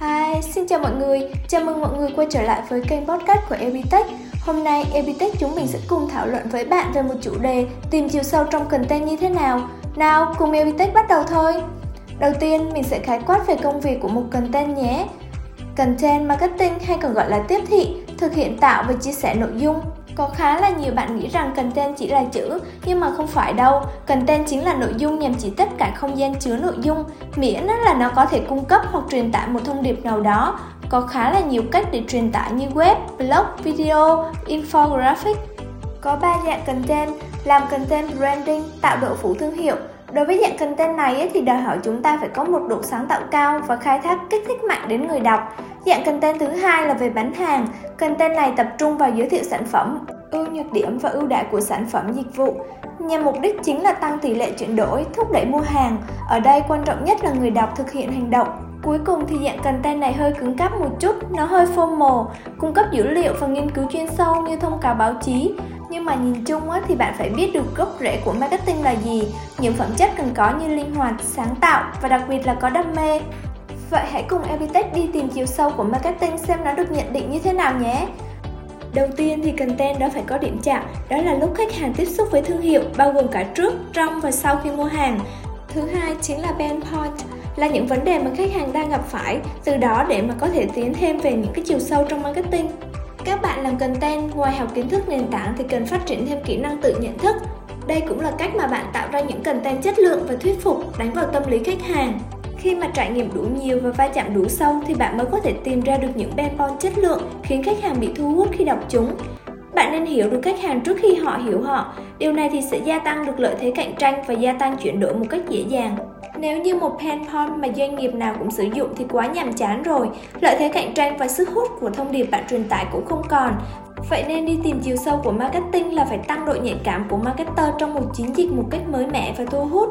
Hi, xin chào mọi người. Chào mừng mọi người quay trở lại với kênh podcast của Evitech. Hôm nay Evitech chúng mình sẽ cùng thảo luận với bạn về một chủ đề tìm chiều sâu trong content như thế nào. Nào, cùng Evitech bắt đầu thôi. Đầu tiên, mình sẽ khái quát về công việc của một content nhé. Content marketing hay còn gọi là tiếp thị, thực hiện tạo và chia sẻ nội dung, có khá là nhiều bạn nghĩ rằng content chỉ là chữ, nhưng mà không phải đâu. Content chính là nội dung nhằm chỉ tất cả không gian chứa nội dung, miễn là nó có thể cung cấp hoặc truyền tải một thông điệp nào đó. Có khá là nhiều cách để truyền tải như web, blog, video, infographic. Có ba dạng content, làm content branding, tạo độ phủ thương hiệu, Đối với dạng content này thì đòi hỏi chúng ta phải có một độ sáng tạo cao và khai thác kích thích mạnh đến người đọc. Dạng content thứ hai là về bán hàng. Content này tập trung vào giới thiệu sản phẩm, ưu nhược điểm và ưu đãi của sản phẩm dịch vụ. Nhằm mục đích chính là tăng tỷ lệ chuyển đổi, thúc đẩy mua hàng. Ở đây quan trọng nhất là người đọc thực hiện hành động. Cuối cùng thì dạng content này hơi cứng cáp một chút, nó hơi formal, cung cấp dữ liệu và nghiên cứu chuyên sâu như thông cáo báo chí, nhưng mà nhìn chung á, thì bạn phải biết được gốc rễ của marketing là gì, những phẩm chất cần có như linh hoạt, sáng tạo và đặc biệt là có đam mê. Vậy hãy cùng Epitech đi tìm chiều sâu của marketing xem nó được nhận định như thế nào nhé. Đầu tiên thì content đó phải có điểm chạm, đó là lúc khách hàng tiếp xúc với thương hiệu, bao gồm cả trước, trong và sau khi mua hàng. Thứ hai chính là pain point, là những vấn đề mà khách hàng đang gặp phải, từ đó để mà có thể tiến thêm về những cái chiều sâu trong marketing. Các bạn làm content ngoài học kiến thức nền tảng thì cần phát triển thêm kỹ năng tự nhận thức. Đây cũng là cách mà bạn tạo ra những content chất lượng và thuyết phục, đánh vào tâm lý khách hàng. Khi mà trải nghiệm đủ nhiều và va chạm đủ sâu thì bạn mới có thể tìm ra được những band bon chất lượng khiến khách hàng bị thu hút khi đọc chúng. Bạn nên hiểu được khách hàng trước khi họ hiểu họ. Điều này thì sẽ gia tăng được lợi thế cạnh tranh và gia tăng chuyển đổi một cách dễ dàng. Nếu như một pain mà doanh nghiệp nào cũng sử dụng thì quá nhàm chán rồi, lợi thế cạnh tranh và sức hút của thông điệp bạn truyền tải cũng không còn. Vậy nên đi tìm chiều sâu của marketing là phải tăng độ nhạy cảm của marketer trong một chiến dịch một cách mới mẻ và thu hút.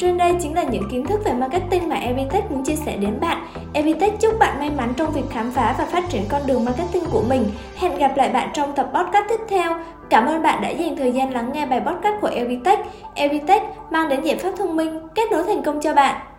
Trên đây chính là những kiến thức về marketing mà Evitech muốn chia sẻ đến bạn. Evitech chúc bạn may mắn trong việc khám phá và phát triển con đường marketing của mình. Hẹn gặp lại bạn trong tập podcast tiếp theo. Cảm ơn bạn đã dành thời gian lắng nghe bài podcast của Evitech. Evitech mang đến giải pháp thông minh, kết nối thành công cho bạn.